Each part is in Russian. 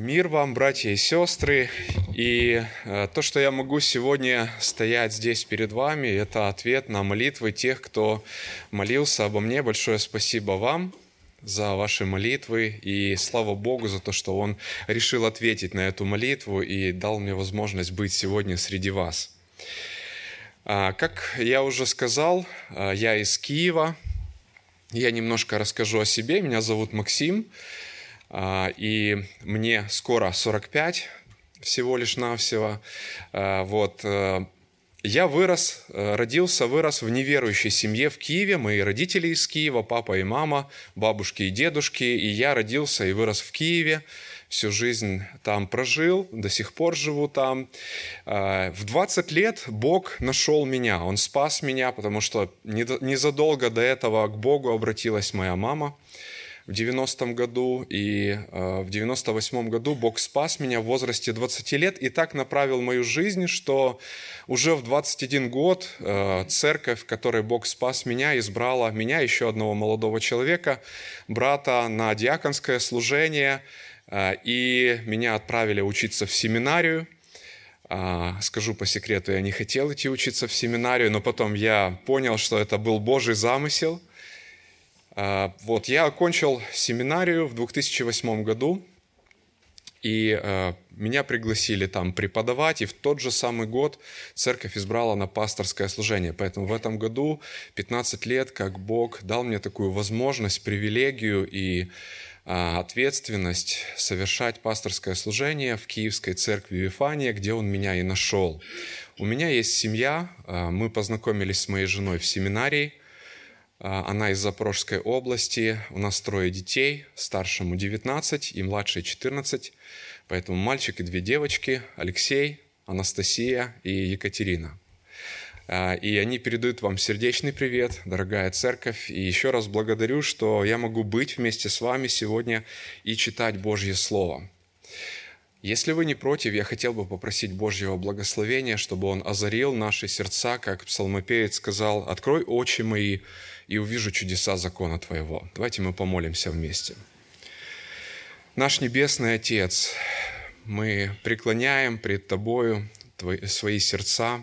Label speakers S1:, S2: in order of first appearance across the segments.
S1: Мир вам, братья и сестры. И э, то, что я могу сегодня стоять здесь перед вами, это ответ на молитвы тех, кто молился обо мне. Большое спасибо вам за ваши молитвы. И слава Богу за то, что Он решил ответить на эту молитву и дал мне возможность быть сегодня среди вас. А, как я уже сказал, э, я из Киева. Я немножко расскажу о себе. Меня зовут Максим. А, и мне скоро 45 всего лишь навсего. А, вот. Э, я вырос, э, родился, вырос в неверующей семье в Киеве. Мои родители из Киева, папа и мама, бабушки и дедушки. И я родился и вырос в Киеве. Всю жизнь там прожил, до сих пор живу там. А, в 20 лет Бог нашел меня, Он спас меня, потому что незадолго до этого к Богу обратилась моя мама – в 90-м году, и э, в 98-м году Бог спас меня в возрасте 20 лет и так направил мою жизнь, что уже в 21 год э, церковь, которой Бог спас меня, избрала меня, еще одного молодого человека, брата на диаконское служение, э, и меня отправили учиться в семинарию. Скажу по секрету, я не хотел идти учиться в семинарию, но потом я понял, что это был Божий замысел – а, вот, я окончил семинарию в 2008 году, и э, меня пригласили там преподавать, и в тот же самый год церковь избрала на пасторское служение. Поэтому в этом году 15 лет, как Бог дал мне такую возможность, привилегию и э, ответственность совершать пасторское служение в Киевской церкви Вифания, где Он меня и нашел. У меня есть семья, мы познакомились с моей женой в семинарии, а, она из Запорожской области. У нас трое детей, старшему 19 и младшей 14. Поэтому мальчик и две девочки, Алексей, Анастасия и Екатерина. А, и они передают вам сердечный привет, дорогая церковь. И еще раз благодарю, что я могу быть вместе с вами сегодня и читать Божье Слово. Если вы не против, я хотел бы попросить Божьего благословения, чтобы Он озарил наши сердца, как псалмопеец сказал, «Открой очи мои, и увижу чудеса закона Твоего». Давайте мы помолимся вместе. Наш Небесный Отец, мы преклоняем пред Тобою свои сердца,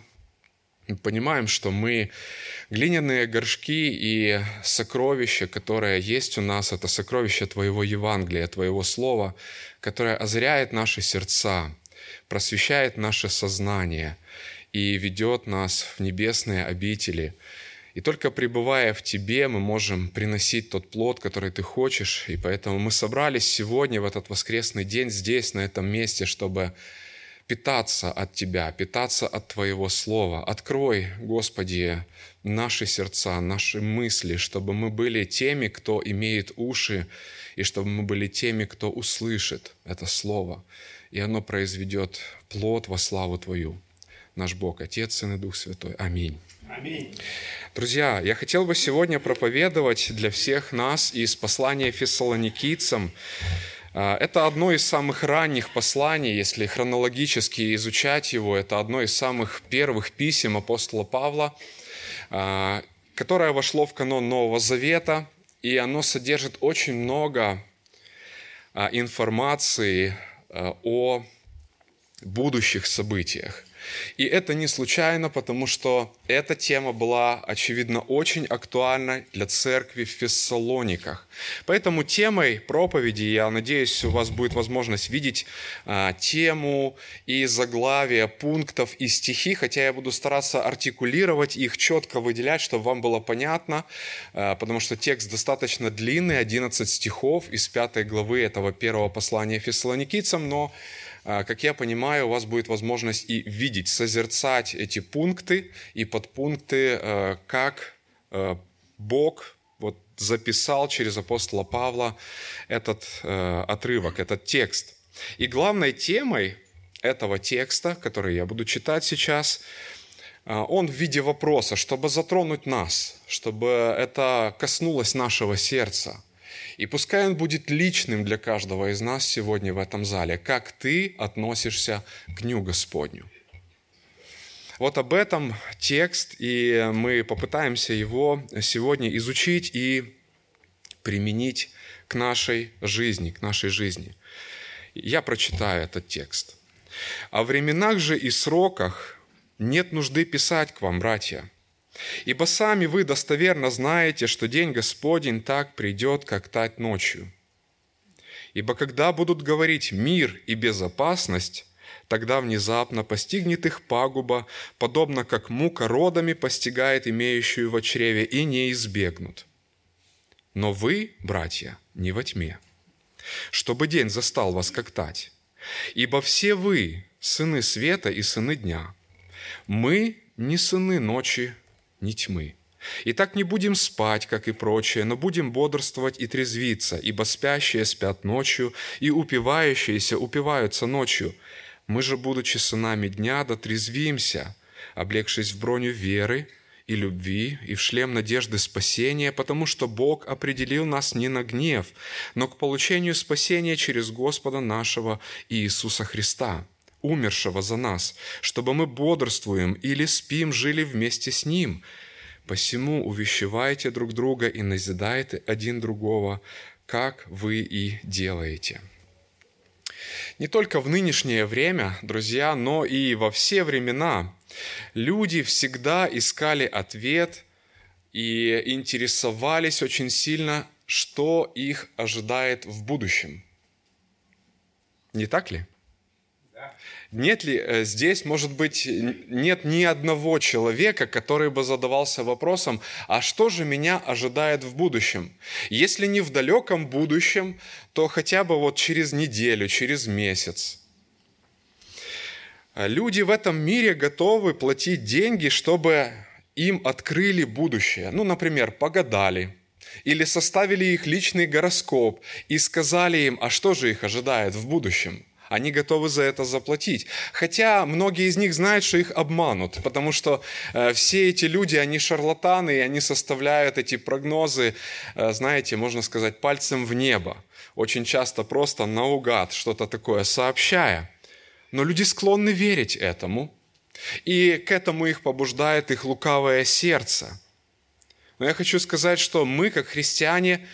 S1: понимаем, что мы глиняные горшки и сокровища, которое есть у нас, это сокровище Твоего Евангелия, Твоего Слова, которое озряет наши сердца, просвещает наше сознание и ведет нас в небесные обители. И только пребывая в Тебе, мы можем приносить тот плод, который Ты хочешь. И поэтому мы собрались сегодня, в этот воскресный день, здесь, на этом месте, чтобы питаться от Тебя, питаться от Твоего Слова. Открой, Господи, наши сердца, наши мысли, чтобы мы были теми, кто имеет уши, и чтобы мы были теми, кто услышит это Слово, и оно произведет плод во славу Твою. Наш Бог, Отец, Сын и Дух Святой. Аминь. Аминь. Друзья, я хотел бы сегодня проповедовать для всех нас из послания фессалоникийцам, это одно из самых ранних посланий, если хронологически изучать его, это одно из самых первых писем апостола Павла, а, которое вошло в канон Нового Завета, и оно содержит очень много а, информации о будущих событиях. И это не случайно, потому что эта тема была, очевидно, очень актуальна для церкви в Фессалониках. Поэтому темой проповеди, я надеюсь, у вас будет возможность видеть а, тему и заглавие пунктов и стихи, хотя я буду стараться артикулировать их, четко выделять, чтобы вам было понятно, а, потому что текст достаточно длинный, 11 стихов из 5 главы этого первого послания фессалоникийцам, но как я понимаю, у вас будет возможность и видеть, созерцать эти пункты и подпункты, э, как э, Бог вот записал через апостола Павла этот э, отрывок, этот текст. И главной темой этого текста, который я буду читать сейчас, он в виде вопроса, чтобы затронуть нас, чтобы это коснулось нашего сердца – и пускай он будет личным для каждого из нас сегодня в этом зале. Как ты относишься к Дню Господню? Вот об этом текст, и мы попытаемся его сегодня изучить и применить к нашей жизни, к нашей жизни. Я прочитаю этот текст. «О временах же и сроках нет нужды писать к вам, братья, ибо сами вы достоверно знаете, что день Господень так придет, как тать ночью. Ибо когда будут говорить «мир» и «безопасность», тогда внезапно постигнет их пагуба, подобно как мука родами постигает имеющую в чреве, и не избегнут. Но вы, братья, не во тьме, чтобы день застал вас как тать. Ибо все вы, сыны света и сыны дня. Мы не сыны ночи, ни тьмы. И так не будем спать, как и прочее, но будем бодрствовать и трезвиться, ибо спящие спят ночью, и упивающиеся упиваются ночью. Мы же, будучи сынами дня, дотрезвимся, облегшись в броню веры и любви, и в шлем надежды спасения, потому что Бог определил нас не на гнев, но к получению спасения через Господа нашего Иисуса Христа, умершего за нас, чтобы мы бодрствуем или спим, жили вместе с Ним. Посему увещевайте друг друга и назидайте один другого, как вы и делаете». Не только в нынешнее время, друзья, но и во все времена люди всегда искали ответ и интересовались очень сильно, что их ожидает в будущем. Не так ли? Нет ли э, здесь, может быть, нет ни одного человека, который бы задавался вопросом, а что же меня ожидает в будущем? Если не в далеком будущем, то хотя бы вот через неделю, через месяц. Люди в этом мире готовы платить деньги, чтобы им открыли будущее. Ну, например, погадали, или составили их личный гороскоп и сказали им, а что же их ожидает в будущем – они готовы за это заплатить. Хотя многие из них знают, что их обманут, потому что э, все эти люди, они шарлатаны, и они составляют эти прогнозы, э, знаете, можно сказать, пальцем в небо. Очень часто просто наугад что-то такое сообщая. Но люди склонны верить этому, и к этому их побуждает их лукавое сердце. Но я хочу сказать, что мы, как христиане,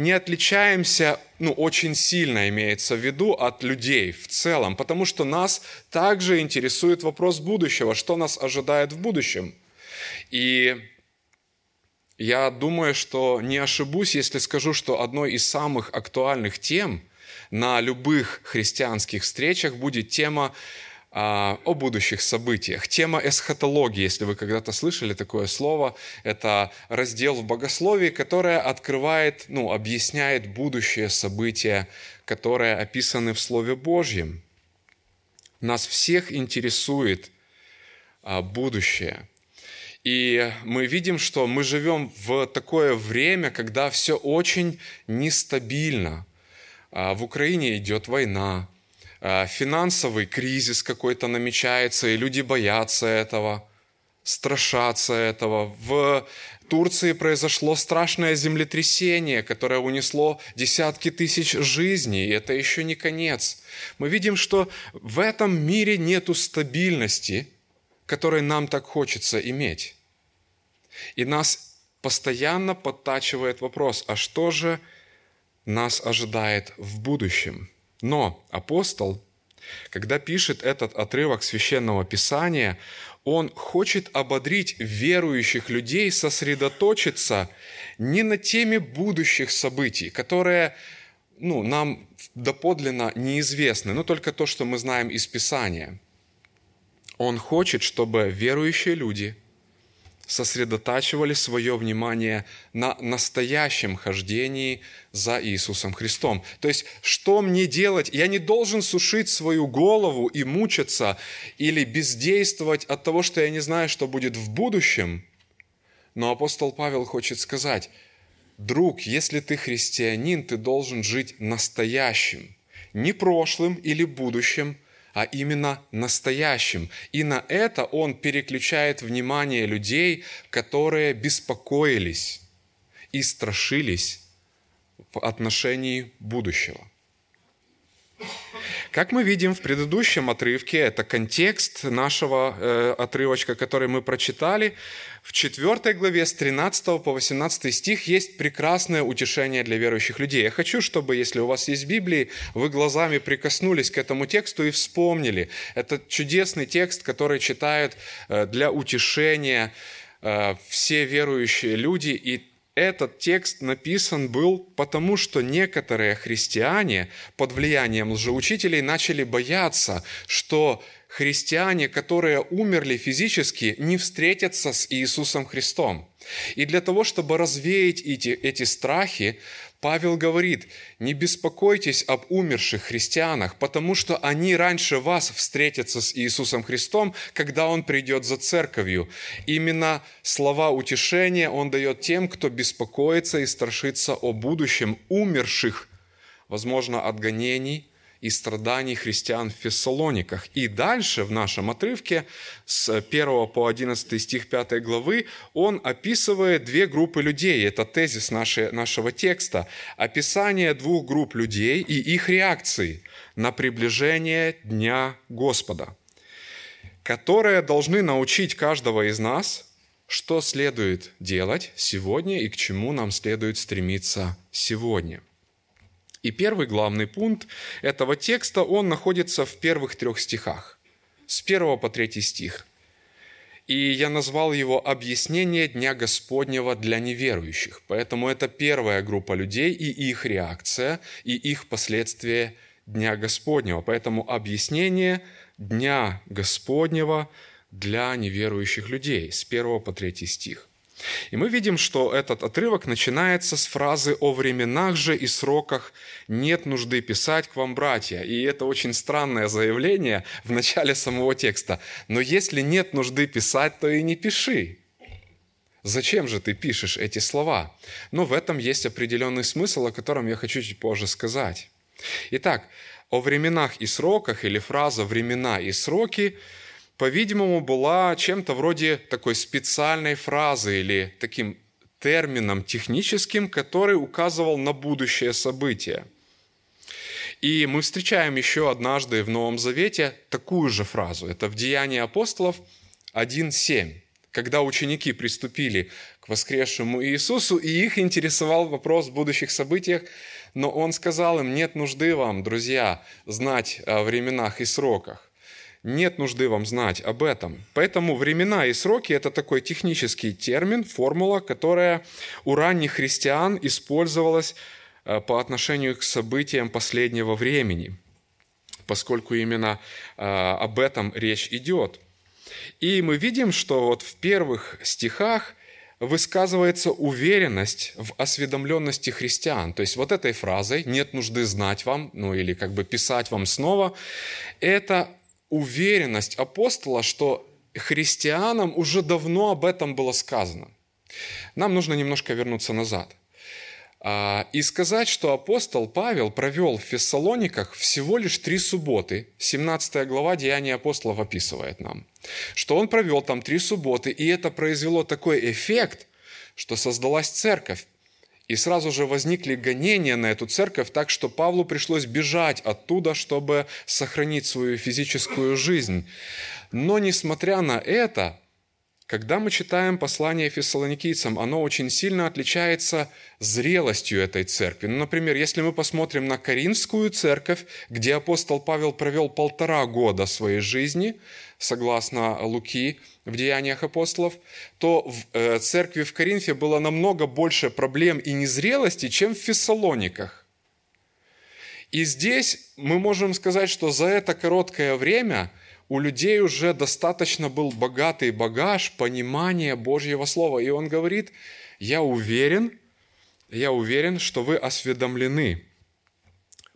S1: не отличаемся, ну, очень сильно имеется в виду от людей в целом, потому что нас также интересует вопрос будущего, что нас ожидает в будущем. И я думаю, что не ошибусь, если скажу, что одной из самых актуальных тем на любых христианских встречах будет тема о будущих событиях. Тема эсхатологии, если вы когда-то слышали такое слово, это раздел в богословии, которое открывает, ну, объясняет будущее события, которые описаны в Слове Божьем. Нас всех интересует а, будущее. И мы видим, что мы живем в такое время, когда все очень нестабильно. А, в Украине идет война, финансовый кризис какой-то намечается, и люди боятся этого, страшатся этого. В Турции произошло страшное землетрясение, которое унесло десятки тысяч жизней, и это еще не конец. Мы видим, что в этом мире нет стабильности, которой нам так хочется иметь. И нас постоянно подтачивает вопрос, а что же нас ожидает в будущем – но апостол, когда пишет этот отрывок священного писания, он хочет ободрить верующих людей сосредоточиться не на теме будущих событий, которые ну, нам доподлинно неизвестны, но только то, что мы знаем из Писания. Он хочет, чтобы верующие люди – сосредотачивали свое внимание на настоящем хождении за Иисусом Христом. То есть, что мне делать? Я не должен сушить свою голову и мучиться или бездействовать от того, что я не знаю, что будет в будущем. Но апостол Павел хочет сказать, друг, если ты христианин, ты должен жить настоящим, не прошлым или будущим – а именно настоящим. И на это он переключает внимание людей, которые беспокоились и страшились в отношении будущего. Как мы видим в предыдущем отрывке, это контекст нашего э, отрывочка, который мы прочитали, в 4 главе с 13 по 18 стих есть прекрасное утешение для верующих людей. Я хочу, чтобы, если у вас есть Библии, вы глазами прикоснулись к этому тексту и вспомнили. Это чудесный текст, который читают э, для утешения э, все верующие люди, и этот текст написан был потому, что некоторые христиане под влиянием лжеучителей начали бояться, что христиане, которые умерли физически, не встретятся с Иисусом Христом. И для того, чтобы развеять эти, эти страхи, Павел говорит, не беспокойтесь об умерших христианах, потому что они раньше вас встретятся с Иисусом Христом, когда Он придет за церковью. Именно слова утешения Он дает тем, кто беспокоится и страшится о будущем умерших, возможно, от гонений, и страданий христиан в Фессалониках. И дальше в нашем отрывке с 1 по 11 стих 5 главы он описывает две группы людей. Это тезис нашей, нашего текста. Описание двух групп людей и их реакции на приближение Дня Господа, которые должны научить каждого из нас, что следует делать сегодня и к чему нам следует стремиться сегодня – и первый главный пункт этого текста, он находится в первых трех стихах, с первого по третий стих. И я назвал его «Объяснение Дня Господнего для неверующих». Поэтому это первая группа людей и их реакция, и их последствия Дня Господнего. Поэтому объяснение Дня Господнего для неверующих людей с первого по третий стих. И мы видим, что этот отрывок начинается с фразы «О временах же и сроках нет нужды писать к вам, братья». И это очень странное заявление в начале самого текста. Но если нет нужды писать, то и не пиши. Зачем же ты пишешь эти слова? Но в этом есть определенный смысл, о котором я хочу чуть позже сказать. Итак, о временах и сроках или фраза «времена и сроки» по-видимому, была чем-то вроде такой специальной фразы или таким термином техническим, который указывал на будущее событие. И мы встречаем еще однажды в Новом Завете такую же фразу. Это в Деянии апостолов 1.7, когда ученики приступили к воскресшему Иисусу, и их интересовал вопрос в будущих событиях, но Он сказал им, нет нужды вам, друзья, знать о временах и сроках нет нужды вам знать об этом. Поэтому времена и сроки – это такой технический термин, формула, которая у ранних христиан использовалась э, по отношению к событиям последнего времени, поскольку именно э, об этом речь идет. И мы видим, что вот в первых стихах высказывается уверенность в осведомленности христиан. То есть вот этой фразой «нет нужды знать вам», ну или как бы писать вам снова, это уверенность апостола, что христианам уже давно об этом было сказано. Нам нужно немножко вернуться назад а, и сказать, что апостол Павел провел в Фессалониках всего лишь три субботы. 17 глава Деяния апостолов описывает нам, что он провел там три субботы, и это произвело такой эффект, что создалась церковь. И сразу же возникли гонения на эту церковь, так что Павлу пришлось бежать оттуда, чтобы сохранить свою физическую жизнь. Но несмотря на это, когда мы читаем послание фессалоникийцам, оно очень сильно отличается зрелостью этой церкви. Ну, например, если мы посмотрим на Каринскую церковь, где апостол Павел провел полтора года своей жизни, согласно Луки, в Деяниях апостолов, то в э, церкви в Коринфе было намного больше проблем и незрелости, чем в Фессалониках. И здесь мы можем сказать, что за это короткое время у людей уже достаточно был богатый багаж понимания Божьего Слова. И он говорит, я уверен, я уверен, что вы осведомлены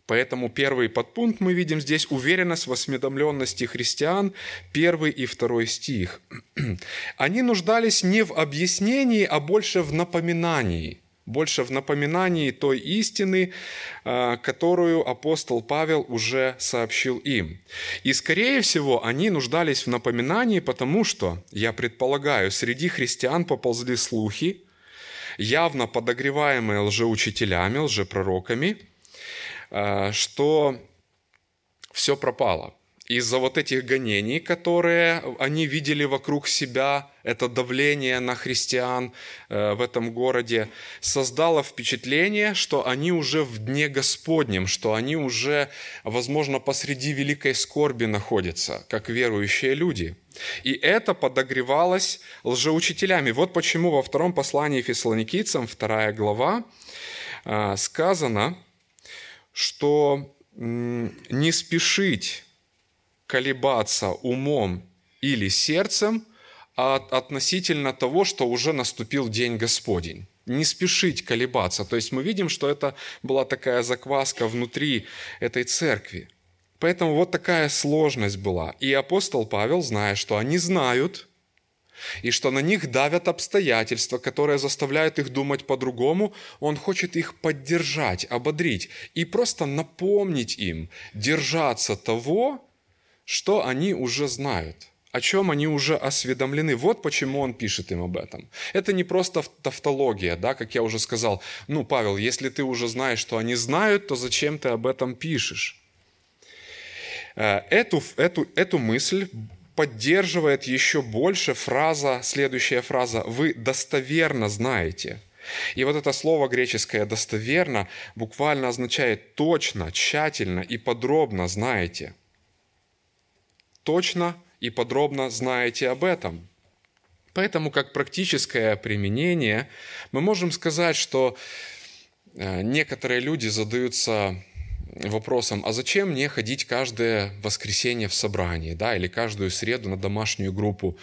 S1: Поэтому первый подпункт мы видим здесь уверенность в осведомленности христиан, первый и второй стих. Они нуждались не в объяснении, а больше в напоминании, больше в напоминании той истины, а, которую апостол Павел уже сообщил им. И, скорее всего, они нуждались в напоминании, потому что, я предполагаю, среди христиан поползли слухи, явно подогреваемые лжеучителями, лжепророками – что в все пропало – из-за вот этих гонений, которые они видели вокруг себя, это давление на христиан э, в этом городе, создало впечатление, что они уже в дне Господнем, что они уже, возможно, посреди великой скорби находятся, как верующие люди. И это подогревалось лжеучителями. Вот почему во втором послании фессалоникийцам, вторая глава, э, сказано, что не спешить колебаться умом или сердцем относительно того, что уже наступил день Господень. Не спешить колебаться. То есть мы видим, что это была такая закваска внутри этой церкви. Поэтому вот такая сложность была. И апостол Павел, зная, что они знают, и что на них давят обстоятельства, которые заставляют их думать по-другому, он хочет их поддержать, ободрить и просто напомнить им держаться того, что они уже знают, о чем они уже осведомлены. Вот почему он пишет им об этом. Это не просто тавтология, да, как я уже сказал. Ну, Павел, если ты уже знаешь, что они знают, то зачем ты об этом пишешь? Э, эту, эту, эту мысль поддерживает еще больше фраза, следующая фраза «Вы достоверно знаете». И вот это слово греческое «достоверно» буквально означает «точно», «тщательно» и «подробно знаете» точно и подробно знаете об этом. Поэтому, как практическое применение, мы можем сказать, что э, некоторые люди задаются вопросом, а зачем мне ходить каждое воскресенье в собрании, да, или каждую среду на домашнюю группу?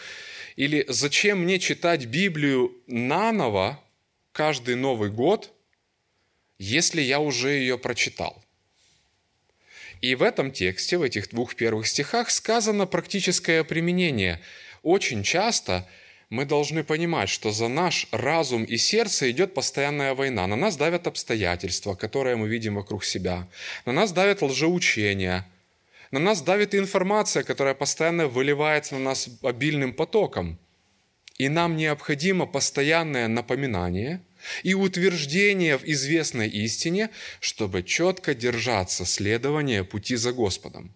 S1: Или зачем мне читать Библию наново каждый Новый год, если я уже ее прочитал? И в этом тексте, в этих двух первых стихах сказано практическое применение. Очень часто мы должны понимать, что за наш разум и сердце идет постоянная война. На нас давят обстоятельства, которые мы видим вокруг себя. На нас давят лжеучения. На нас давит информация, которая постоянно выливается на нас обильным потоком. И нам необходимо постоянное напоминание – и утверждение в известной истине, чтобы четко держаться следования пути за Господом.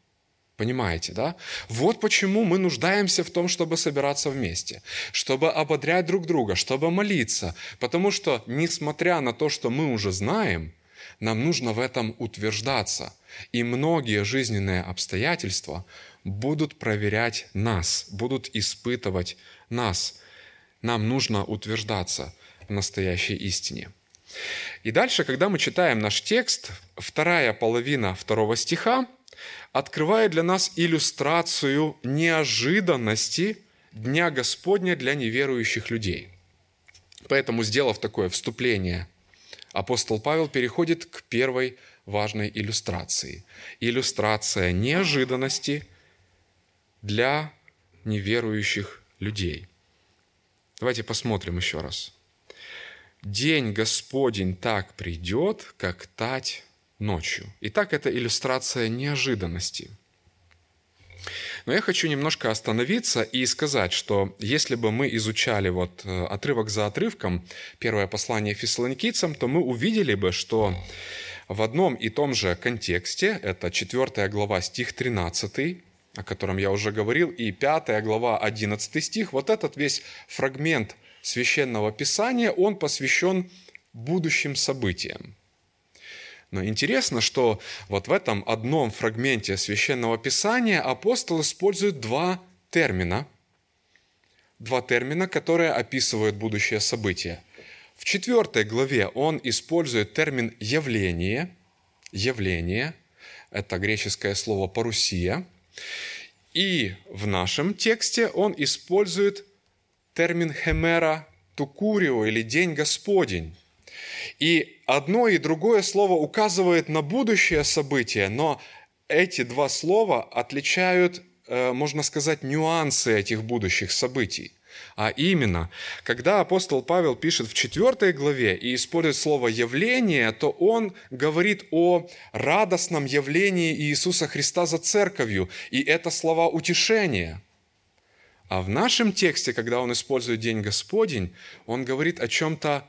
S1: Понимаете, да? Вот почему мы нуждаемся в том, чтобы собираться вместе, чтобы ободрять друг друга, чтобы молиться, потому что, несмотря на то, что мы уже знаем, нам нужно в этом утверждаться. И многие жизненные обстоятельства будут проверять нас, будут испытывать нас. Нам нужно утверждаться – настоящей истине. И дальше, когда мы читаем наш текст, вторая половина второго стиха открывает для нас иллюстрацию неожиданности Дня Господня для неверующих людей. Поэтому, сделав такое вступление, апостол Павел переходит к первой важной иллюстрации. Иллюстрация неожиданности для неверующих людей. Давайте посмотрим еще раз день Господень так придет, как тать ночью. Итак, это иллюстрация неожиданности. Но я хочу немножко остановиться и сказать, что если бы мы изучали вот э, отрывок за отрывком первое послание фессалоникийцам, то мы увидели бы, что в одном и том же контексте, это 4 глава, стих 13, о котором я уже говорил, и 5 глава, 11 стих, вот этот весь фрагмент – священного писания, он посвящен будущим событиям. Но интересно, что вот в этом одном фрагменте священного писания апостол использует два термина, два термина, которые описывают будущее событие. В четвертой главе он использует термин «явление», «явление», это греческое слово «парусия», и в нашем тексте он использует термин «хемера тукурио» или «день Господень». И одно и другое слово указывает на будущее событие, но эти два слова отличают, э, можно сказать, нюансы этих будущих событий. А именно, когда апостол Павел пишет в 4 главе и использует слово «явление», то он говорит о радостном явлении Иисуса Христа за церковью, и это слова утешения – а в нашем тексте, когда он использует День Господень, он говорит о чем-то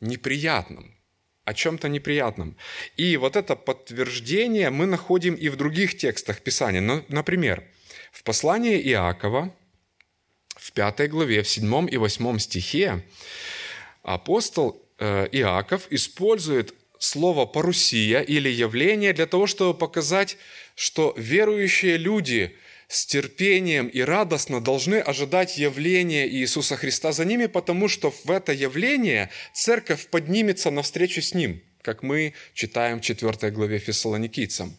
S1: неприятном. о чем-то неприятном. И вот это подтверждение мы находим и в других текстах Писания. Например, в послании Иакова, в пятой главе, в седьмом и восьмом стихе, апостол э, Иаков использует слово «парусия» или «явление» для того, чтобы показать, что верующие люди с терпением и радостно должны ожидать явления Иисуса Христа за ними, потому что в это явление церковь поднимется навстречу с Ним – как мы читаем в 4 главе Фессалоникийцам.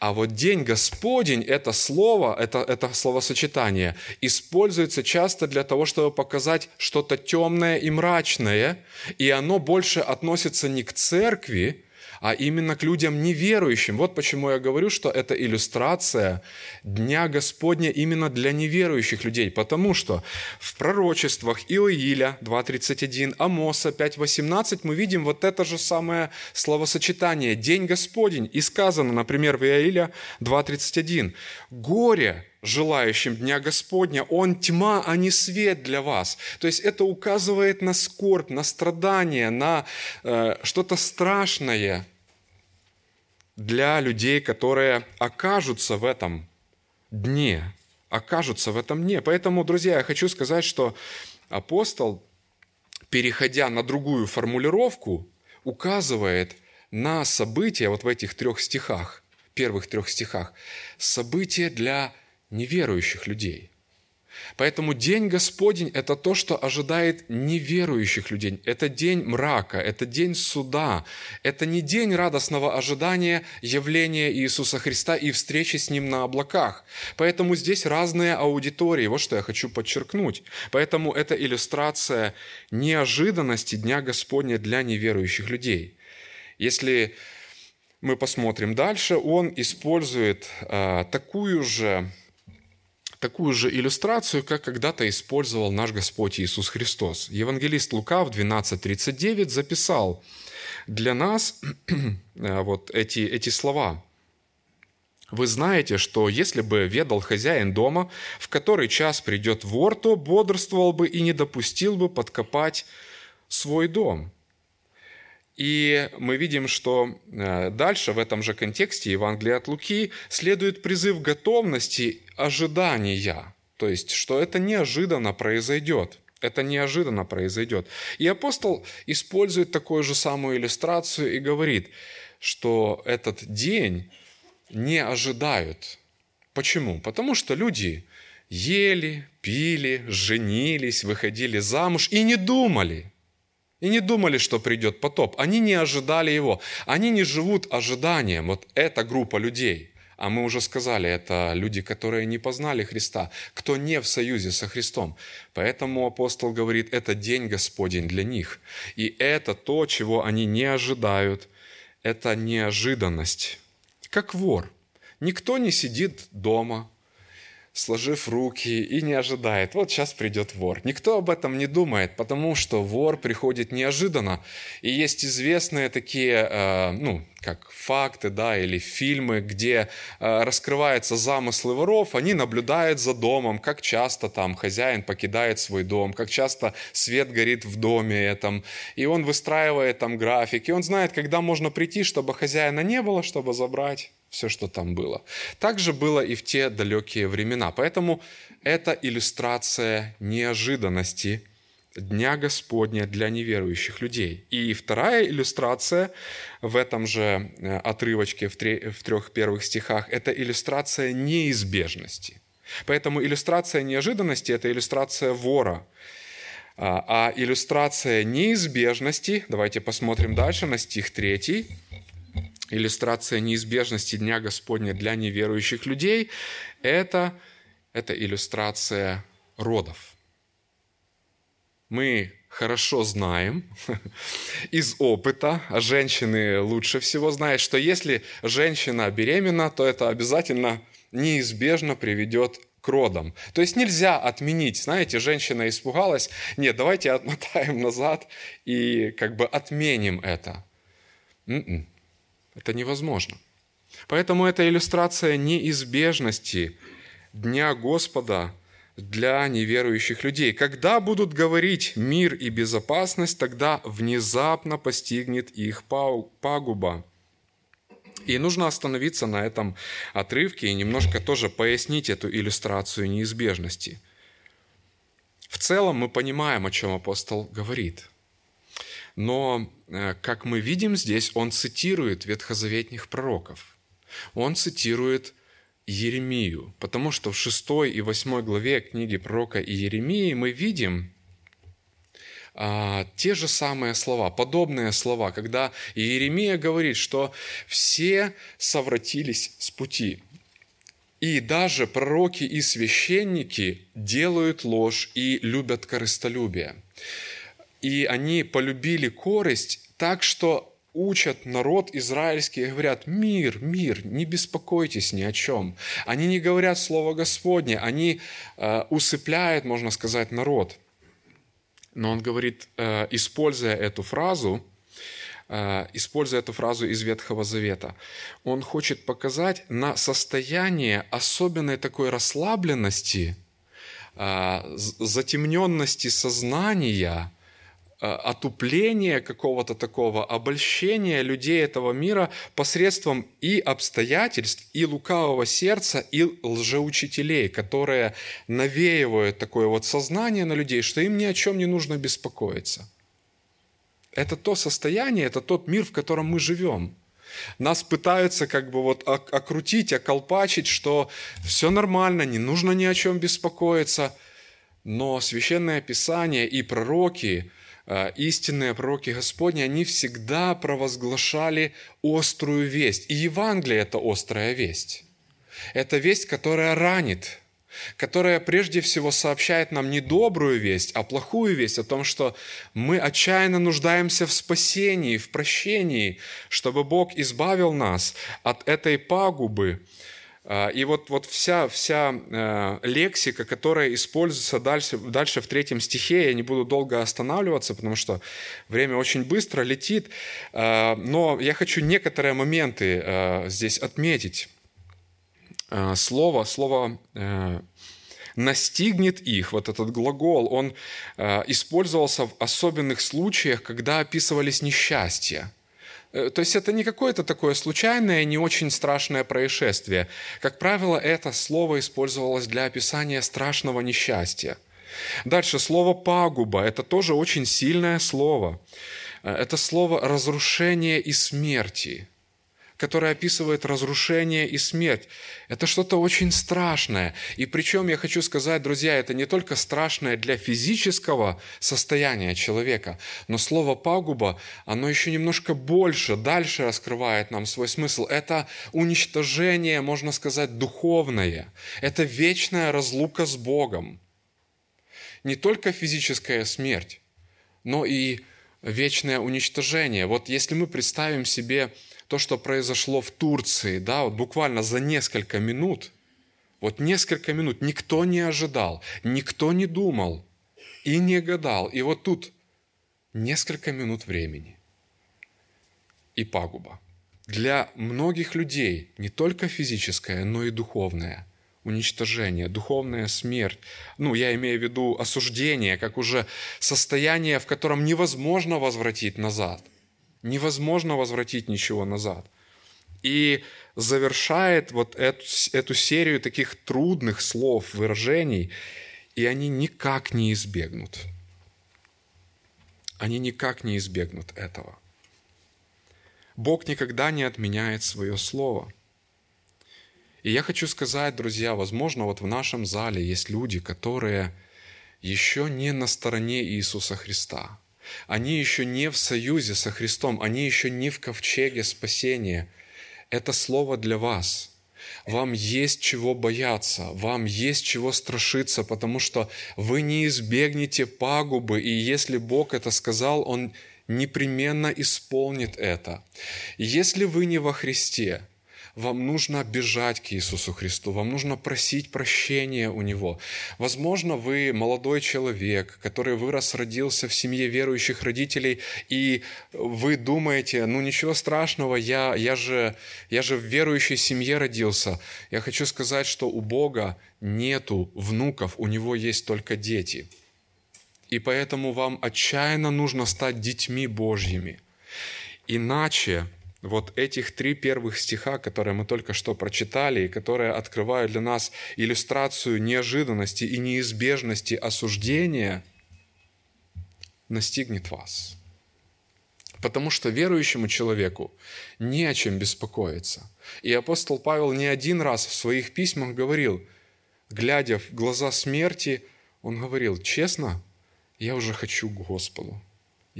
S1: А вот День Господень, это слово, это, это словосочетание, используется часто для того, чтобы показать что-то темное и мрачное, и оно больше относится не к церкви, а именно к людям неверующим. Вот почему я говорю, что это иллюстрация Дня Господня именно для неверующих людей, потому что в пророчествах Иоиля 2.31, Амоса 5.18 мы видим вот это же самое словосочетание «День Господень». И сказано, например, в Иоиля 2.31, «Горе желающим Дня Господня, Он тьма, а не свет для вас. То есть это указывает на скорбь, на страдание, на э, что-то страшное для людей, которые окажутся в этом дне, окажутся в этом дне. Поэтому, друзья, я хочу сказать, что апостол, переходя на другую формулировку, указывает на события вот в этих трех стихах, первых трех стихах, события для неверующих людей. Поэтому день Господень – это то, что ожидает неверующих людей. Это день мрака, это день суда. Это не день радостного ожидания явления Иисуса Христа и встречи с Ним на облаках. Поэтому здесь разные аудитории. Вот что я хочу подчеркнуть. Поэтому это иллюстрация неожиданности Дня Господня для неверующих людей. Если мы посмотрим дальше, он использует а, такую же такую же иллюстрацию, как когда-то использовал наш Господь Иисус Христос. Евангелист Лука в 12.39 записал для нас э, вот эти, эти слова. Вы знаете, что если бы ведал хозяин дома, в который час придет вор, то бодрствовал бы и не допустил бы подкопать свой дом. И мы видим, что э, дальше в этом же контексте Евангелия от Луки следует призыв готовности ожидания, то есть, что это неожиданно произойдет. Это неожиданно произойдет. И апостол использует такую же самую иллюстрацию и говорит, что этот день не ожидают. Почему? Потому что люди ели, пили, женились, выходили замуж и не думали – и не думали, что придет потоп. Они не ожидали его. Они не живут ожиданием. Вот эта группа людей. А мы уже сказали, это люди, которые не познали Христа, кто не в союзе со Христом. Поэтому апостол говорит, это день Господень для них. И это то, чего они не ожидают. Это неожиданность. Как вор. Никто не сидит дома, сложив руки и не ожидает, вот сейчас придет вор. Никто об этом не думает, потому что вор приходит неожиданно. И есть известные такие, э, ну, как факты, да, или фильмы, где э, раскрываются замыслы воров, они наблюдают за домом, как часто там хозяин покидает свой дом, как часто свет горит в доме этом, и он выстраивает там график, и он знает, когда можно прийти, чтобы хозяина не было, чтобы забрать все, что там было. Так же было и в те далекие времена. Поэтому это иллюстрация неожиданности Дня Господня для неверующих людей. И вторая иллюстрация в этом же э, отрывочке в, трех первых стихах – это иллюстрация неизбежности. Поэтому иллюстрация неожиданности – это иллюстрация вора. А, а иллюстрация неизбежности, давайте посмотрим дальше на стих 3, иллюстрация неизбежности Дня Господня для неверующих людей, это, это иллюстрация родов. Мы хорошо знаем из опыта, а женщины лучше всего знают, что если женщина беременна, то это обязательно неизбежно приведет к родам. То есть нельзя отменить, знаете, женщина испугалась, нет, давайте отмотаем назад и как бы отменим это. М-м. Это невозможно. Поэтому это иллюстрация неизбежности Дня Господа для неверующих людей. Когда будут говорить мир и безопасность, тогда внезапно постигнет их пагуба. И нужно остановиться на этом отрывке и немножко тоже пояснить эту иллюстрацию неизбежности. В целом мы понимаем, о чем апостол говорит. Но, э, как мы видим здесь, он цитирует ветхозаветных пророков. Он цитирует Еремию, потому что в 6 и 8 главе книги пророка Иеремии мы видим а, те же самые слова, подобные слова, когда Иеремия говорит, что все совратились с пути. И даже пророки и священники делают ложь и любят корыстолюбие. И они полюбили корость так, что учат народ израильский и говорят, мир, мир, не беспокойтесь ни о чем. Они не говорят Слово Господне, они э, усыпляют, можно сказать, народ. Но он говорит, э, используя эту фразу, э, используя эту фразу из Ветхого Завета, он хочет показать на состояние особенной такой расслабленности, э, затемненности сознания – Э, отупление какого-то такого, обольщения людей этого мира посредством и обстоятельств, и лукавого сердца, и лжеучителей, которые навеивают такое вот сознание на людей, что им ни о чем не нужно беспокоиться. Это то состояние, это тот мир, в котором мы живем. Нас пытаются как бы вот окрутить, околпачить, что все нормально, не нужно ни о чем беспокоиться. Но Священное Писание и пророки, истинные пророки Господни, они всегда провозглашали острую весть. И Евангелие – это острая весть. Это весть, которая ранит, которая прежде всего сообщает нам не добрую весть, а плохую весть о том, что мы отчаянно нуждаемся в спасении, в прощении, чтобы Бог избавил нас от этой пагубы, а, и вот, вот вся, вся э, лексика, которая используется дальше, дальше в третьем стихе, я не буду долго останавливаться, потому что время очень быстро летит, а, но я хочу некоторые моменты э, здесь отметить. А, слово, слово э, настигнет их, вот этот глагол, он использовался в особенных случаях, когда описывались несчастья. Э, то есть это не какое-то такое случайное, не очень страшное происшествие. Как правило, это слово использовалось для описания страшного несчастья. Дальше слово «пагуба» – это тоже очень сильное слово. Э, это слово «разрушение и смерти» которая описывает разрушение и смерть. Это что-то очень страшное. И причем я хочу сказать, друзья, это не только страшное для физического состояния человека, но слово «пагуба», оно еще немножко больше, дальше раскрывает нам свой смысл. Это уничтожение, можно сказать, духовное. Это вечная разлука с Богом. Не только физическая смерть, но и вечное уничтожение. Вот если мы представим себе то, что произошло в Турции, да, вот буквально за несколько минут, вот несколько минут никто не ожидал, никто не думал и не гадал. И вот тут несколько минут времени и пагуба. Для многих людей не только физическое, но и духовное уничтожение, духовная смерть. Ну, я имею в виду осуждение, как уже состояние, в котором невозможно возвратить назад – Невозможно возвратить ничего назад. И завершает вот эту, эту серию таких трудных слов, выражений, и они никак не избегнут. Они никак не избегнут этого. Бог никогда не отменяет свое слово. И я хочу сказать, друзья, возможно, вот в нашем зале есть люди, которые еще не на стороне Иисуса Христа – они еще не в союзе со Христом, они еще не в ковчеге спасения. Это слово для вас. Вам есть чего бояться, вам есть чего страшиться, потому что вы не избегнете пагубы, и если Бог это сказал, Он непременно исполнит это. Если вы не во Христе, вам нужно бежать к Иисусу Христу, вам нужно просить прощения у Него. Возможно, вы молодой человек, который вырос, родился в семье верующих родителей, и вы думаете, ну ничего страшного, я, я, же, я же в верующей семье родился. Я хочу сказать, что у Бога нету внуков, у Него есть только дети. И поэтому вам отчаянно нужно стать детьми Божьими. Иначе вот этих три первых стиха, которые мы только что прочитали, и которые открывают для нас иллюстрацию неожиданности и неизбежности осуждения, настигнет вас. Потому что верующему человеку не о чем беспокоиться. И апостол Павел не один раз в своих письмах говорил, глядя в глаза смерти, он говорил, честно, я уже хочу к Господу.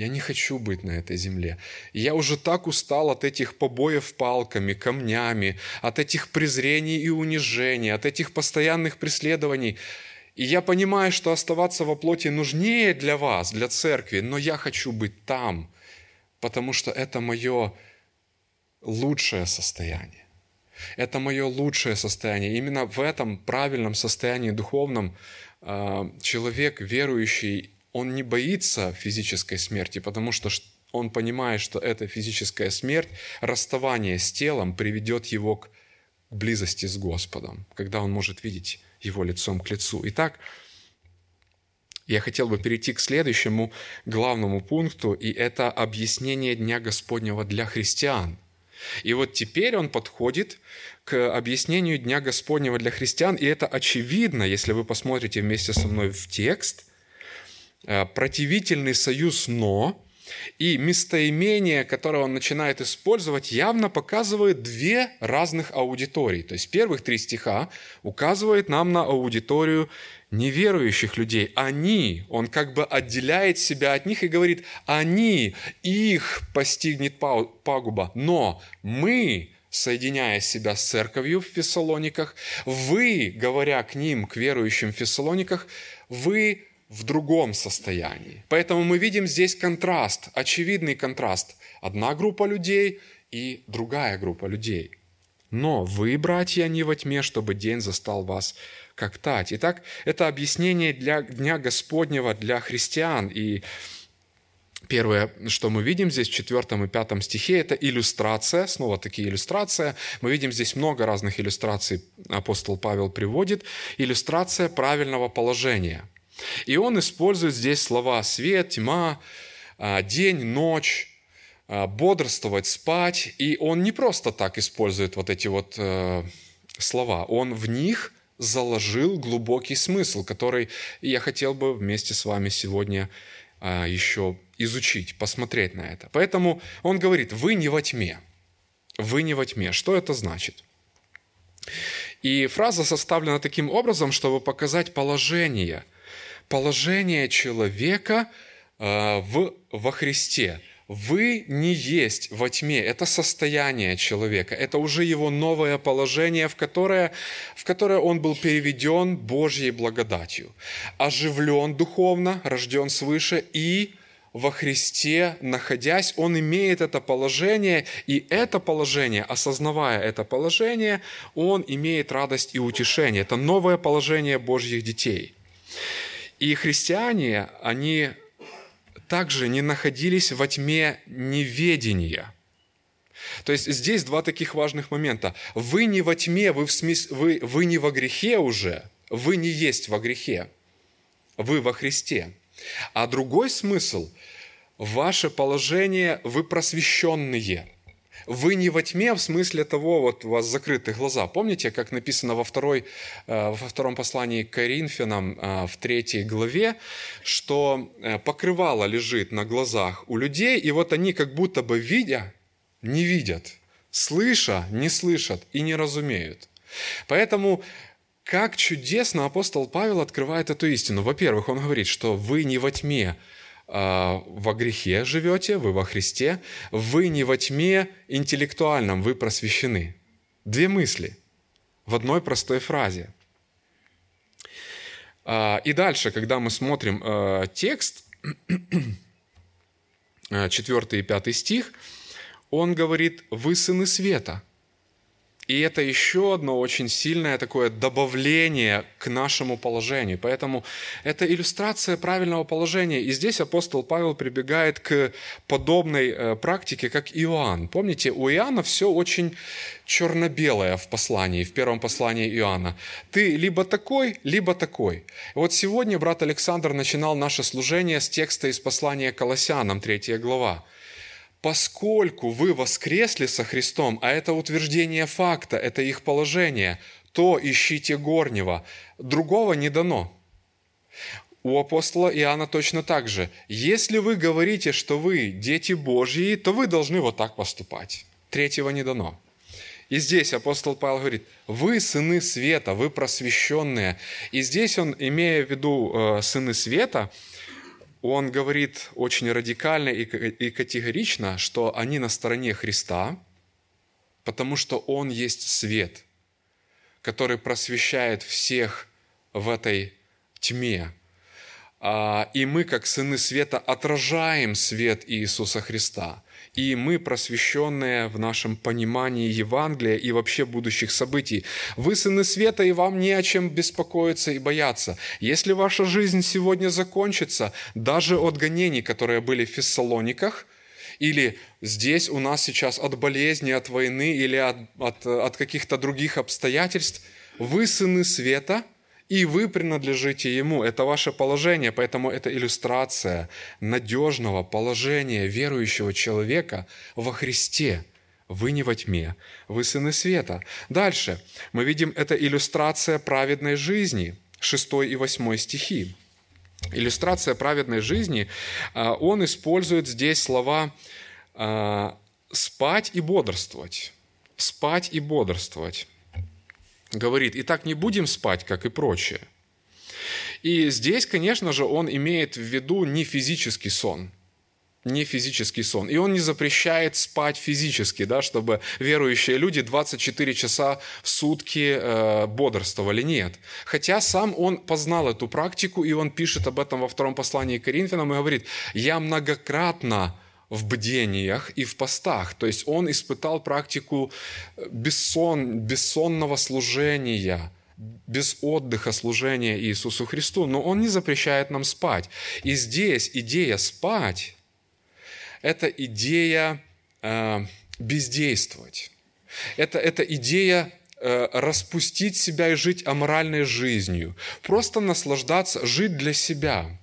S1: Я не хочу быть на этой земле. Я уже так устал от этих побоев палками, камнями, от этих презрений и унижений, от этих постоянных преследований. И я понимаю, что оставаться во плоти нужнее для вас, для церкви, но я хочу быть там, потому что это мое лучшее состояние. Это мое лучшее состояние. Именно в этом правильном состоянии духовном а, человек, верующий, он не боится физической смерти, потому что он понимает, что эта физическая смерть, расставание с телом приведет его к близости с Господом, когда он может видеть его лицом к лицу. Итак, я хотел бы перейти к следующему главному пункту, и это объяснение Дня Господнего для христиан. И вот теперь он подходит к объяснению Дня Господнего для христиан, и это очевидно, если вы посмотрите вместе со мной в текст – противительный союз «но», и местоимение, которое он начинает использовать, явно показывает две разных аудитории. То есть первых три стиха указывает нам на аудиторию неверующих людей. Они, он как бы отделяет себя от них и говорит, они, их постигнет пагуба, но мы, соединяя себя с церковью в Фессалониках, вы, говоря к ним, к верующим в Фессалониках, вы в другом состоянии. Поэтому мы видим здесь контраст, очевидный контраст. Одна группа людей и другая группа людей. Но вы, братья, не во тьме, чтобы день застал вас как тать. Итак, это объяснение для Дня Господнего для христиан. И Первое, что мы видим здесь в четвертом и пятом стихе, это иллюстрация, снова таки иллюстрация. Мы видим здесь много разных иллюстраций, апостол Павел приводит. Иллюстрация правильного положения – и он использует здесь слова «свет», «тьма», а, «день», «ночь», а, «бодрствовать», «спать». И он не просто так использует вот эти вот э, слова. Он в них заложил глубокий смысл, который я хотел бы вместе с вами сегодня а, еще изучить, посмотреть на это. Поэтому он говорит, вы не во тьме. Вы не во тьме. Что это значит? И фраза составлена таким образом, чтобы показать положение – положение человека э, в, во Христе. Вы не есть во тьме, это состояние человека, это уже его новое положение, в которое, в которое он был переведен Божьей благодатью, оживлен духовно, рожден свыше и во Христе, находясь, он имеет это положение, и это положение, осознавая это положение, он имеет радость и утешение. Это новое положение Божьих детей. И христиане, они также не находились во тьме неведения. То есть здесь два таких важных момента. Вы не во тьме, вы, в смысле, вы, вы не во грехе уже, вы не есть во грехе, вы во Христе. А другой смысл – ваше положение, вы просвещенные – вы не во тьме в смысле того, вот у вас закрыты глаза. Помните, как написано во, второй, э, во втором послании к Коринфянам э, в третьей главе, что э, покрывало лежит на глазах у людей, и вот они как будто бы видя, не видят, слыша, не слышат и не разумеют. Поэтому как чудесно апостол Павел открывает эту истину. Во-первых, он говорит, что вы не во тьме, а, во грехе живете, вы во Христе, вы не во тьме интеллектуальном, вы просвещены. Две мысли в одной простой фразе. А, и дальше, когда мы смотрим а, текст, 4 и 5 стих, он говорит, вы сыны света. И это еще одно очень сильное такое добавление к нашему положению. Поэтому это иллюстрация правильного положения. И здесь апостол Павел прибегает к подобной э, практике, как Иоанн. Помните, у Иоанна все очень черно-белое в послании, в первом послании Иоанна. Ты либо такой, либо такой. Вот сегодня брат Александр начинал наше служение с текста из послания Колоссянам, 3 глава поскольку вы воскресли со Христом, а это утверждение факта, это их положение, то ищите горнего. Другого не дано. У апостола Иоанна точно так же. Если вы говорите, что вы дети Божьи, то вы должны вот так поступать. Третьего не дано. И здесь апостол Павел говорит, вы сыны света, вы просвещенные. И здесь он, имея в виду э, сыны света, он говорит очень радикально и категорично, что они на стороне Христа, потому что Он есть свет, который просвещает всех в этой тьме. А, и мы, как сыны света, отражаем свет Иисуса Христа и мы просвещенные в нашем понимании Евангелия и вообще будущих событий. Вы сыны света, и вам не о чем беспокоиться и бояться. Если ваша жизнь сегодня закончится, даже от гонений, которые были в Фессалониках, или здесь у нас сейчас от болезни, от войны или от, от, от каких-то других обстоятельств, вы сыны света – и вы принадлежите Ему. Это ваше положение, поэтому это иллюстрация надежного положения верующего человека во Христе. Вы не во тьме, вы сыны света. Дальше мы видим, это иллюстрация праведной жизни, 6 и 8 стихи. Иллюстрация праведной жизни, а, он использует здесь слова а, «спать и бодрствовать». «Спать и бодрствовать» говорит, и так не будем спать, как и прочее. И здесь, конечно же, он имеет в виду не физический сон, не физический сон. И он не запрещает спать физически, да, чтобы верующие люди 24 часа в сутки э, бодрствовали. Нет. Хотя сам он познал эту практику, и он пишет об этом во втором послании к Коринфянам и говорит, «Я многократно в бдениях и в постах. То есть он испытал практику э, бессон, бессонного служения, без отдыха служения Иисусу Христу, но Он не запрещает нам спать. И здесь идея спать – это идея э, бездействовать. Это, это идея э, распустить себя и жить аморальной жизнью. Просто наслаждаться, жить для себя.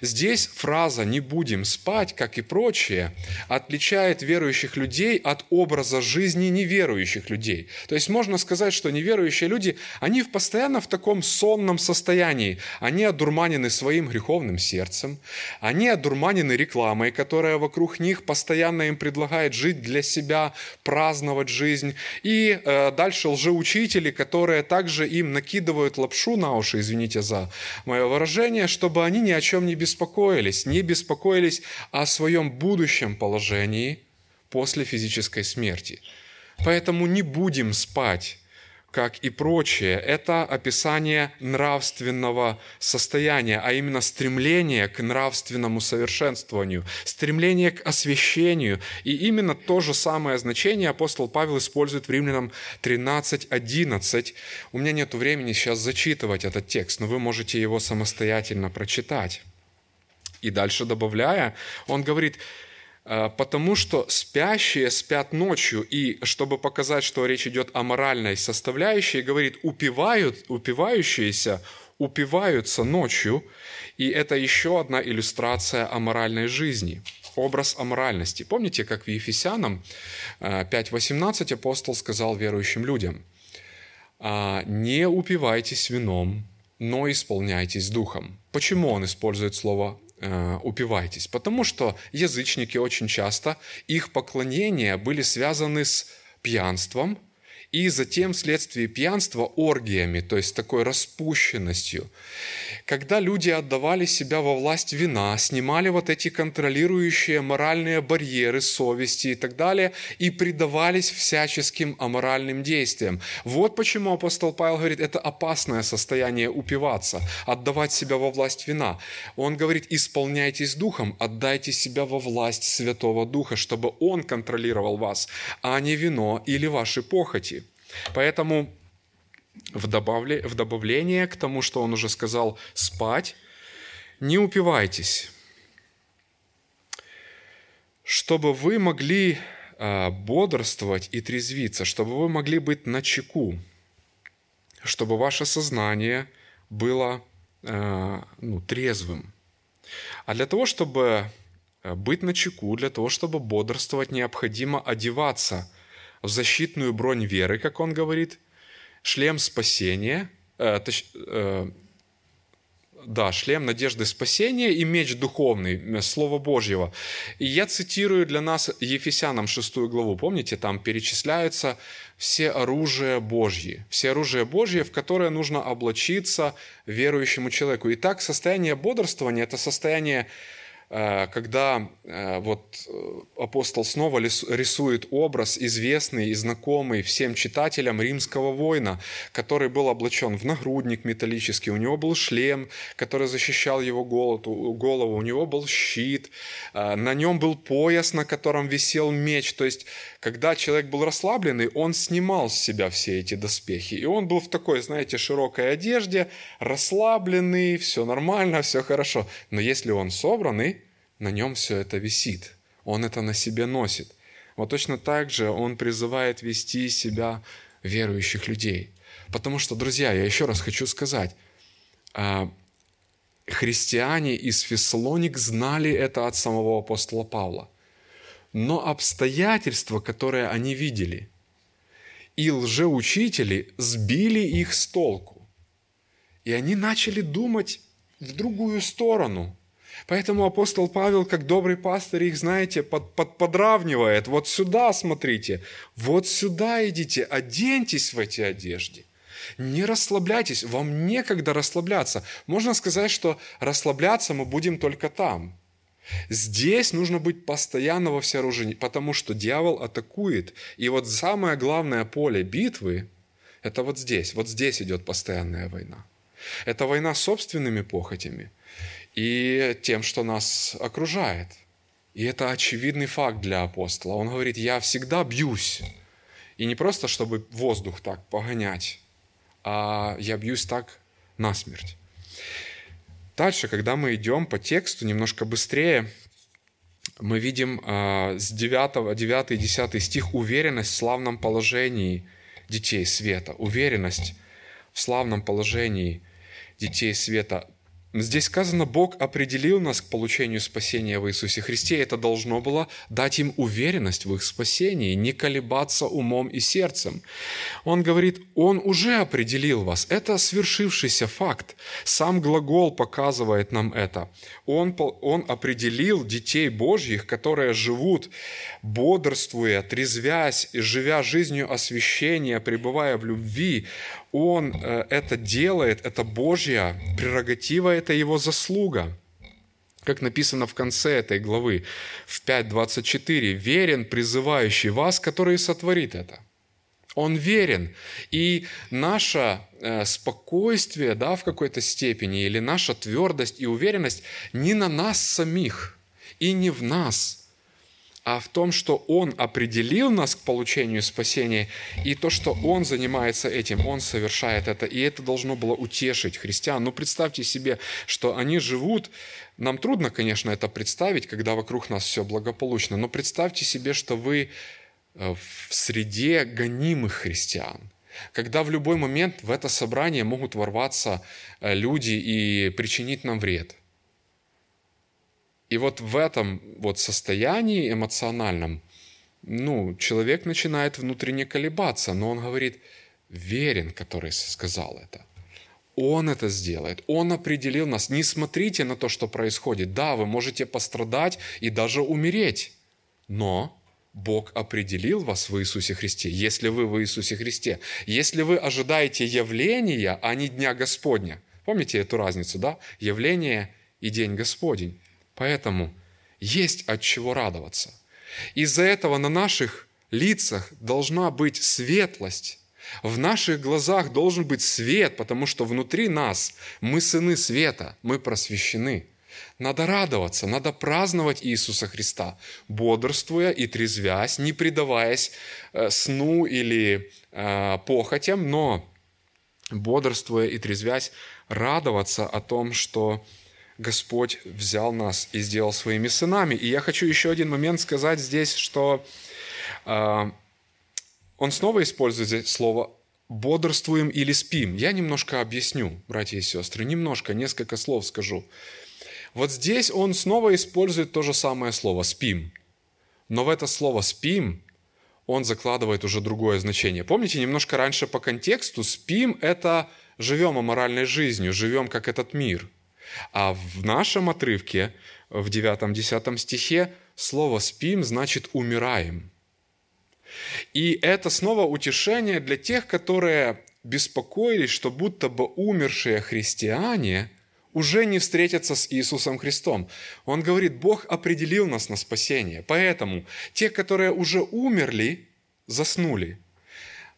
S1: Здесь фраза «не будем спать», как и прочее, отличает верующих людей от образа жизни неверующих людей. То есть можно сказать, что неверующие люди, они постоянно в таком сонном состоянии. Они одурманены своим греховным сердцем, они одурманены рекламой, которая вокруг них постоянно им предлагает жить для себя, праздновать жизнь. И э, дальше лжеучители, которые также им накидывают лапшу на уши, извините за мое выражение, чтобы они ни о чем не беспокоились, не беспокоились о своем будущем положении после физической смерти. Поэтому не будем спать, как и прочее. Это описание нравственного состояния, а именно стремление к нравственному совершенствованию, стремление к освящению. И именно то же самое значение апостол Павел использует в Римлянам 13.11. У меня нет времени сейчас зачитывать этот текст, но вы можете его самостоятельно прочитать. И дальше добавляя, он говорит, «Э, потому что спящие спят ночью, и чтобы показать, что речь идет о моральной составляющей, говорит, упивают, упивающиеся упиваются ночью, и это еще одна иллюстрация аморальной жизни, образ аморальности. Помните, как в Ефесянам 5.18 э, апостол сказал верующим людям, «А, «Не упивайтесь вином, но исполняйтесь духом». Почему он использует слово Э, упивайтесь. Потому что язычники очень часто, их поклонения были связаны с пьянством и затем вследствие пьянства оргиями, то есть такой распущенностью. Когда люди отдавали себя во власть вина, снимали вот эти контролирующие моральные барьеры совести и так далее, и предавались всяческим аморальным действиям. Вот почему апостол Павел говорит, это опасное состояние упиваться, отдавать себя во власть вина. Он говорит, исполняйтесь духом, отдайте себя во власть Святого Духа, чтобы Он контролировал вас, а не вино или ваши похоти. Поэтому в, добавле, в добавление к тому, что он уже сказал, спать, не упивайтесь, чтобы вы могли а, бодрствовать и трезвиться, чтобы вы могли быть на чеку, чтобы ваше сознание было а, ну, трезвым. А для того, чтобы а, быть на чеку, для того, чтобы бодрствовать, необходимо одеваться в защитную бронь веры, как он говорит, шлем спасения, э, точ, э, да, шлем надежды спасения и меч духовный, Слово Божьего. И я цитирую для нас Ефесянам 6 главу. Помните, там перечисляются все оружия Божьи. Все оружия Божьи, в которое нужно облачиться верующему человеку. Итак, состояние бодрствования – это состояние когда э, вот э, апостол снова рисует образ известный и знакомый всем читателям римского воина, который был облачен в нагрудник металлический, у него был шлем, который защищал его голову, у него был щит, на нем был пояс, на котором висел меч. То есть, когда человек был расслабленный, он снимал с себя все эти доспехи. И он был в такой, знаете, широкой одежде, расслабленный, все нормально, все хорошо. Но если он собранный, на нем все это висит. Он это на себе носит. Вот точно так же он призывает вести себя верующих людей. Потому что, друзья, я еще раз хочу сказать, а, христиане из Фессалоник знали это от самого апостола Павла. Но обстоятельства, которые они видели, и лжеучители сбили их с толку. И они начали думать в другую сторону. Поэтому апостол Павел, как добрый пастырь, их, знаете, под, под, подравнивает. Вот сюда смотрите, вот сюда идите, оденьтесь в эти одежды. Не расслабляйтесь, вам некогда расслабляться. Можно сказать, что расслабляться мы будем только там. Здесь нужно быть постоянно во всеоружении, потому что дьявол атакует. И вот самое главное поле битвы – это вот здесь. Вот здесь идет постоянная война. Это война с собственными похотями – и тем, что нас окружает. И это очевидный факт для апостола. Он говорит, я всегда бьюсь. И не просто, чтобы воздух так погонять, а я бьюсь так насмерть. Дальше, когда мы идем по тексту немножко быстрее, мы видим э, с 9, 9 и 10 стих уверенность в славном положении детей света. Уверенность в славном положении детей света. Здесь сказано, Бог определил нас к получению спасения в Иисусе Христе. Это должно было дать им уверенность в их спасении, не колебаться умом и сердцем. Он говорит, Он уже определил вас. Это свершившийся факт. Сам глагол показывает нам это. Он, он определил детей Божьих, которые живут, бодрствуя, трезвясь, живя жизнью освящения, пребывая в любви. Он э, это делает, это Божья прерогатива, это Его заслуга. Как написано в конце этой главы, в 5.24, «Верен призывающий вас, который сотворит это». Он верен. И наше э, спокойствие да, в какой-то степени или наша твердость и уверенность не на нас самих и не в нас – а в том, что Он определил нас к получению спасения, и то, что Он занимается этим, Он совершает это, и это должно было утешить христиан. Ну, представьте себе, что они живут, нам трудно, конечно, это представить, когда вокруг нас все благополучно, но представьте себе, что вы в среде гонимых христиан, когда в любой момент в это собрание могут ворваться э, люди и причинить нам вред. И вот в этом вот состоянии эмоциональном, ну, человек начинает внутренне колебаться, но он говорит, верен, который сказал это. Он это сделает. Он определил нас. Не смотрите на то, что происходит. Да, вы можете пострадать и даже умереть. Но Бог определил вас в Иисусе Христе, если вы в Иисусе Христе. Если вы ожидаете явления, а не Дня Господня. Помните эту разницу, да? Явление и День Господень. Поэтому есть от чего радоваться. Из-за этого на наших лицах должна быть светлость. В наших глазах должен быть свет, потому что внутри нас мы сыны света, мы просвещены. Надо радоваться, надо праздновать Иисуса Христа, бодрствуя и трезвясь, не предаваясь э, сну или э, похотям, но бодрствуя и трезвясь, радоваться о том, что Господь взял нас и сделал своими сынами. И я хочу еще один момент сказать здесь, что э, он снова использует здесь слово бодрствуем или спим. Я немножко объясню, братья и сестры, немножко, несколько слов скажу. Вот здесь он снова использует то же самое слово «спим». Но в это слово «спим» он закладывает уже другое значение. Помните, немножко раньше по контексту «спим» – это живем аморальной жизнью, живем как этот мир. А в нашем отрывке, в 9-10 стихе, слово «спим» значит «умираем». И это снова утешение для тех, которые беспокоились, что будто бы умершие христиане уже не встретятся с Иисусом Христом. Он говорит, Бог определил нас на спасение. Поэтому те, которые уже умерли, заснули,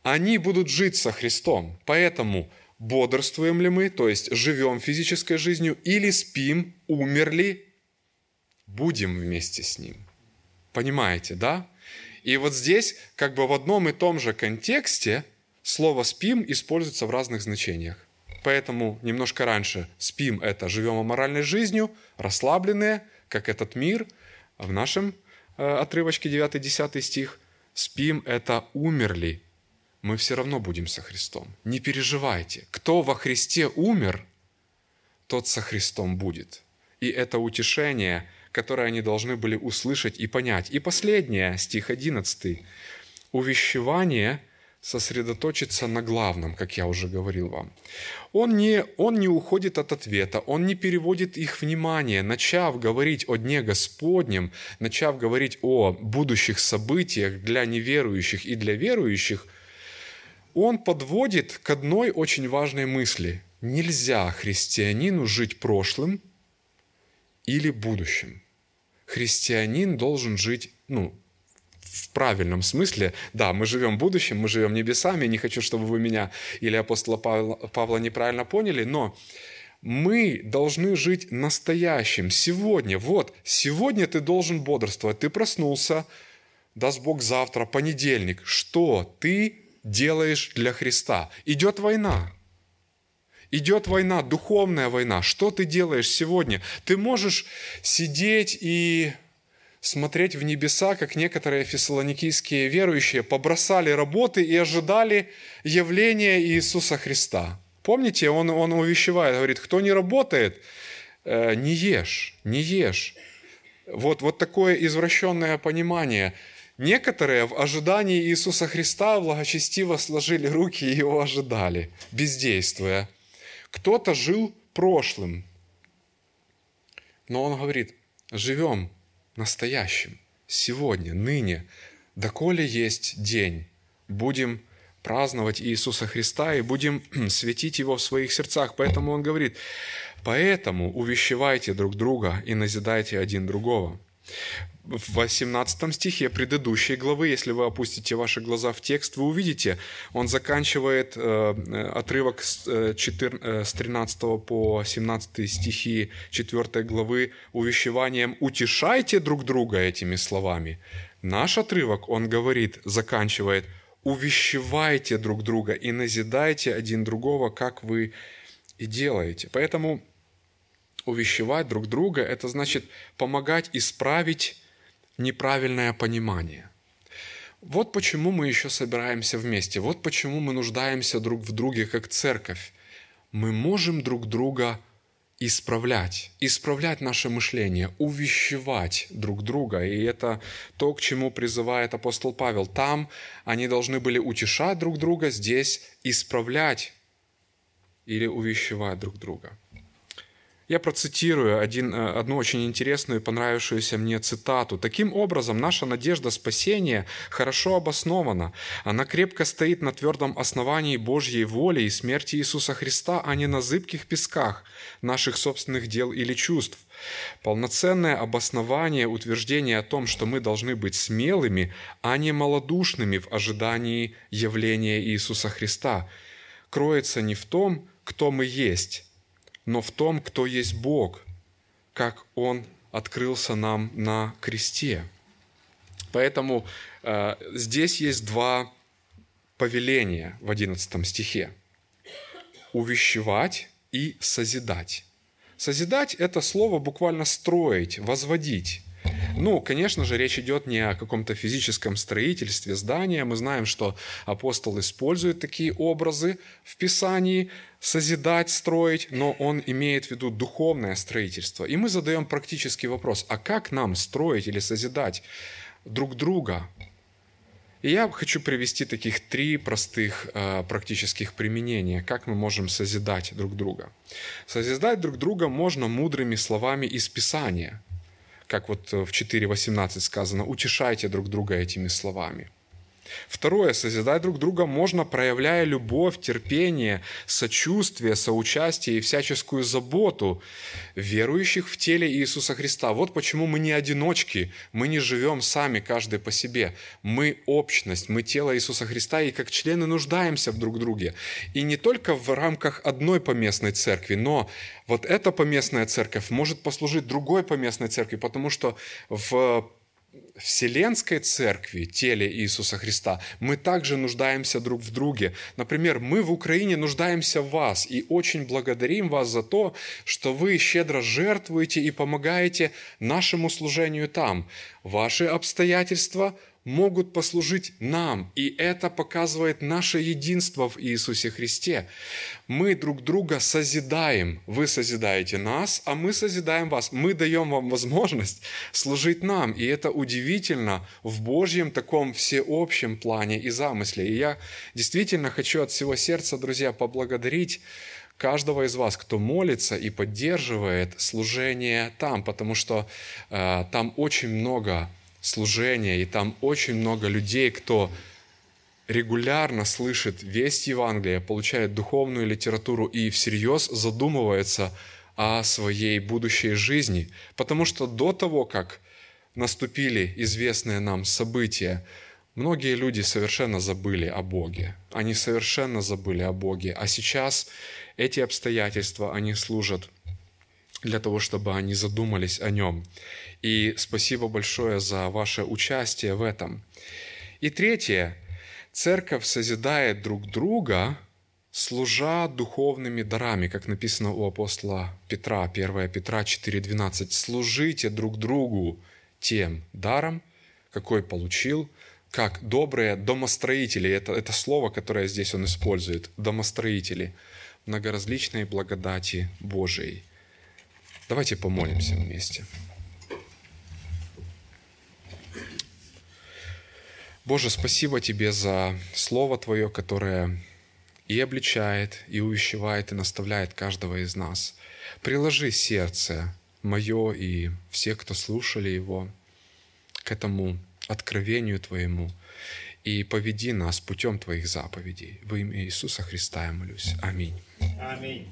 S1: они будут жить со Христом. Поэтому бодрствуем ли мы, то есть живем физической жизнью, или спим, умерли, будем вместе с Ним. Понимаете, да? И вот здесь, как бы в одном и том же контексте, слово «спим» используется в разных значениях. Поэтому немножко раньше спим – это живем аморальной жизнью, расслабленные, как этот мир. А в нашем э, отрывочке 9-10 стих спим – это умерли. Мы все равно будем со Христом. Не переживайте. Кто во Христе умер, тот со Христом будет. И это утешение – которые они должны были услышать и понять. И последнее, стих 11. Увещевание сосредоточится на главном, как я уже говорил вам. Он не, он не уходит от ответа, он не переводит их внимание, начав говорить о Дне Господнем, начав говорить о будущих событиях для неверующих и для верующих, он подводит к одной очень важной мысли. Нельзя христианину жить прошлым или будущим. Христианин должен жить, ну, в правильном смысле, да, мы живем будущим, мы живем небесами, не хочу, чтобы вы меня или апостола Павла, Павла неправильно поняли, но мы должны жить настоящим, сегодня. Вот, сегодня ты должен бодрствовать, ты проснулся, даст Бог завтра, понедельник. Что ты делаешь для Христа? Идет война. Идет война, духовная война. Что ты делаешь сегодня? Ты можешь сидеть и смотреть в небеса, как некоторые фессалоникийские верующие побросали работы и ожидали явления Иисуса Христа. Помните, он, он увещевает, говорит, кто не работает, э, не ешь, не ешь. Вот, вот такое извращенное понимание. Некоторые в ожидании Иисуса Христа благочестиво сложили руки и его ожидали, бездействуя. Кто-то жил прошлым, но он говорит, живем настоящим, сегодня, ныне, доколе есть день, будем праздновать Иисуса Христа и будем светить Его в своих сердцах. Поэтому Он говорит, поэтому увещевайте друг друга и назидайте один другого в 18 стихе предыдущей главы, если вы опустите ваши глаза в текст, вы увидите, он заканчивает э, отрывок с, э, 4, э, с 13 по 17 стихи 4 главы увещеванием «утешайте друг друга» этими словами. Наш отрывок, он говорит, заканчивает «увещевайте друг друга и назидайте один другого, как вы и делаете». Поэтому увещевать друг друга – это значит помогать исправить неправильное понимание. Вот почему мы еще собираемся вместе, вот почему мы нуждаемся друг в друге как церковь. Мы можем друг друга исправлять, исправлять наше мышление, увещевать друг друга. И это то, к чему призывает апостол Павел. Там они должны были утешать друг друга, здесь исправлять или увещевать друг друга. Я процитирую один, э, одну очень интересную и понравившуюся мне цитату. «Таким образом, наша надежда спасения хорошо обоснована. Она крепко стоит на твердом основании Божьей воли и смерти Иисуса Христа, а не на зыбких песках наших собственных дел или чувств. Полноценное обоснование утверждения о том, что мы должны быть смелыми, а не малодушными в ожидании явления Иисуса Христа, кроется не в том, кто мы есть, но в том, кто есть Бог, как Он открылся нам на кресте. Поэтому э, здесь есть два повеления в 11 стихе. Увещевать и созидать. Созидать – это слово буквально строить, возводить. Ну, конечно же, речь идет не о каком-то физическом строительстве здания. Мы знаем, что апостол использует такие образы в Писании, созидать, строить, но он имеет в виду духовное строительство. И мы задаем практический вопрос, а как нам строить или созидать друг друга? И я хочу привести таких три простых э, практических применения, как мы можем созидать друг друга. Созидать друг друга можно мудрыми словами из Писания – как вот в 4.18 сказано, утешайте друг друга этими словами – Второе, созидать друг друга можно, проявляя любовь, терпение, сочувствие, соучастие и всяческую заботу верующих в теле Иисуса Христа. Вот почему мы не одиночки, мы не живем сами, каждый по себе. Мы общность, мы тело Иисуса Христа, и как члены нуждаемся в друг друге. И не только в рамках одной поместной церкви, но вот эта поместная церковь может послужить другой поместной церкви, потому что в Вселенской Церкви, теле Иисуса Христа, мы также нуждаемся друг в друге. Например, мы в Украине нуждаемся в вас и очень благодарим вас за то, что вы щедро жертвуете и помогаете нашему служению там. Ваши обстоятельства – могут послужить нам. И это показывает наше единство в Иисусе Христе. Мы друг друга созидаем. Вы созидаете нас, а мы созидаем вас. Мы даем вам возможность служить нам. И это удивительно в Божьем таком всеобщем плане и замысле. И я действительно хочу от всего сердца, друзья, поблагодарить каждого из вас, кто молится и поддерживает служение там, потому что э, там очень много служения, и там очень много людей, кто регулярно слышит весть Евангелия, получает духовную литературу и всерьез задумывается о своей будущей жизни. Потому что до того, как наступили известные нам события, многие люди совершенно забыли о Боге. Они совершенно забыли о Боге. А сейчас эти обстоятельства, они служат для того, чтобы они задумались о нем. И спасибо большое за ваше участие в этом. И третье. Церковь созидает друг друга, служа духовными дарами, как написано у апостола Петра, 1 Петра 4.12. «Служите друг другу тем даром, какой получил, как добрые домостроители». Это, это слово, которое здесь он использует. Домостроители многоразличной благодати Божией. Давайте помолимся вместе. Боже, спасибо Тебе за Слово Твое, которое и обличает, и увещевает, и наставляет каждого из нас. Приложи сердце мое и всех, кто слушали его, к этому откровению Твоему, и поведи нас путем Твоих заповедей. Во имя Иисуса Христа я молюсь. Аминь. Аминь.